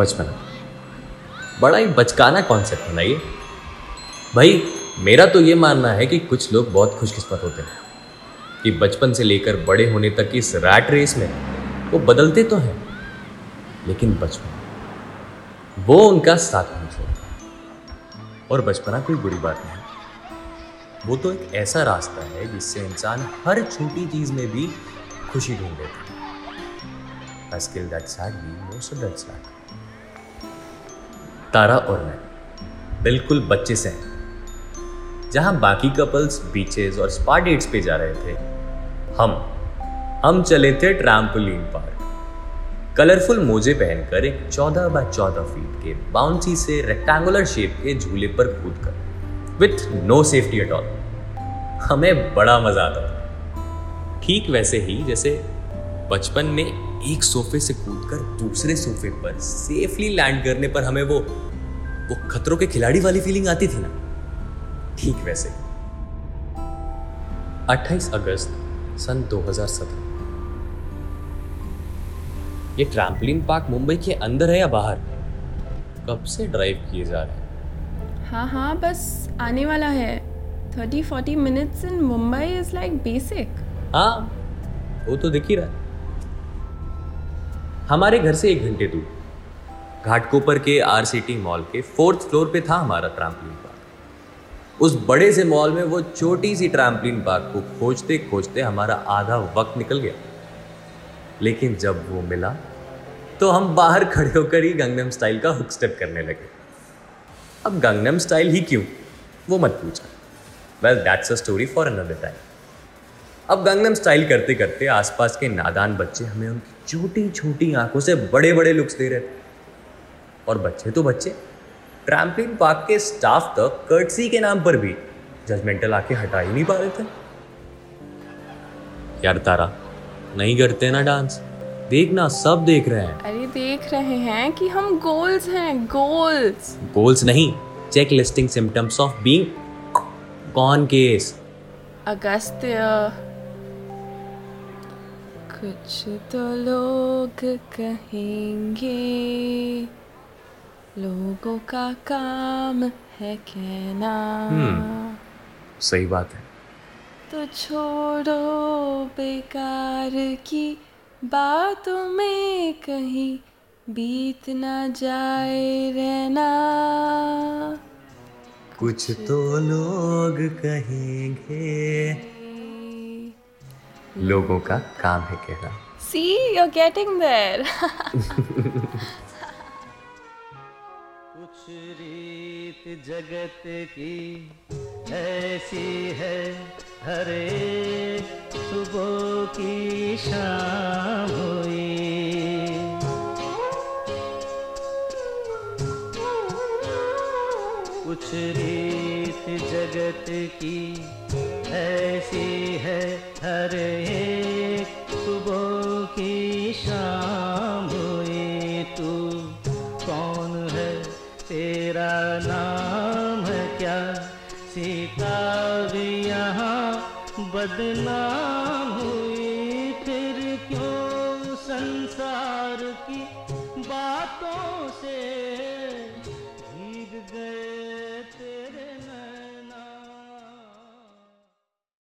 बचपना। बड़ा ही बचकाना कॉन्सेप्ट है ना ये। भाई, मेरा तो ये मानना है कि कुछ लोग बहुत खुशकिस्मत होते हैं। कि बचपन से लेकर बड़े होने तक इस रैट रेस में वो बदलते तो हैं, लेकिन बचपन, वो उनका साथ नहीं छोड़ता और बचपना कोई बुरी बात नहीं वो तो एक ऐसा रास्ता है जिससे इंसान हर छोटी चीज़ में भी खुशी ढूंढ। लेता है skill that sadly most of that sad. तारा और मैं, बिल्कुल बच्चे से हैं। जहाँ बाकी कपल्स बीचेस और स्पा डेट्स पे जा रहे थे, हम हम चले थे ट्रैम्पोलिन पार्क कलरफुल मोजे पहनकर एक 14 बाय 14 फीट के बाउंसी से रेक्टेंगुलर शेप के झूले पर कूद कर with no safety at all हमें बड़ा मज़ा आता था। ठीक वैसे ही जैसे बचपन में एक सोफे से कूदकर दूसरे सोफे पर सेफली लैंड करने पर हमें वो वो खतरों के खिलाड़ी वाली फीलिंग आती थी ना? ठीक वैसे। 28 अगस्त सन 2017 ये ट्रैम्पलिन पार्क मुंबई के अंदर है या बाहर? कब से ड्राइव किए जा रहे हैं? हाँ हाँ बस आने वाला है। Thirty forty minutes in Mumbai is like basic हाँ वो तो दिख ही रहा है। हमारे घर से एक घंटे दूर। घाटकोपर के आरसीटी मॉल के फोर्थ फ्लोर पे था हमारा ट्रैम्पलिन पार्क उस बड़े से मॉल में वो छोटी सी ट्रैम्पलिन पार्क को खोजते खोजते हमारा आधा वक्त निकल गया। लेकिन जब वो मिला तो हम बाहर खड़े होकर ही गंगनम स्टाइल का हुक स्टेप करने लगे। अब गंगनम स्टाइल ही क्यों? वो मत पूछा well that's a story for another time अब गंगनम स्टाइल करते करते आसपास के नादान बच्चे हमें उनकी छोटी छोटी आँखों से बड़े बड़े लुक्स दे रहे थे। और बच्चे तो बच्चे। ट्रैम्पलिन पार्क के स्टाफ तक कर्टसी के नाम पर भी जजमेंटल आके हटा ही नहीं पा रहे थे। यार तारा नहीं करते ना डांस देखना सब देख रहे हैं। अरे देख रहे हैं कि हम गोल्स हैं गोल्स गोल्स नहीं check listing symptoms of being कौन केस अगस्त्य कुछ तो लोग कहेंगे। लोगों का काम है कहना। हम्म। सही बात है। तो छोड़ो बेकार की बातों में कहीं बीत ना जाए रहना। कुछ तो लोग कहेंगे लोगों का काम है कहना। सी यू गेटिंग देयर कुछ रीत जगत की ऐसी है हरे सुबह की शाम हुई। कुछ रीत जगत की है हर सुबह की शाम हुई तू। कौन है तेरा नाम है क्या? सीता भी यहाँ बदनाम हुई। फिर क्यों संसार की बातों से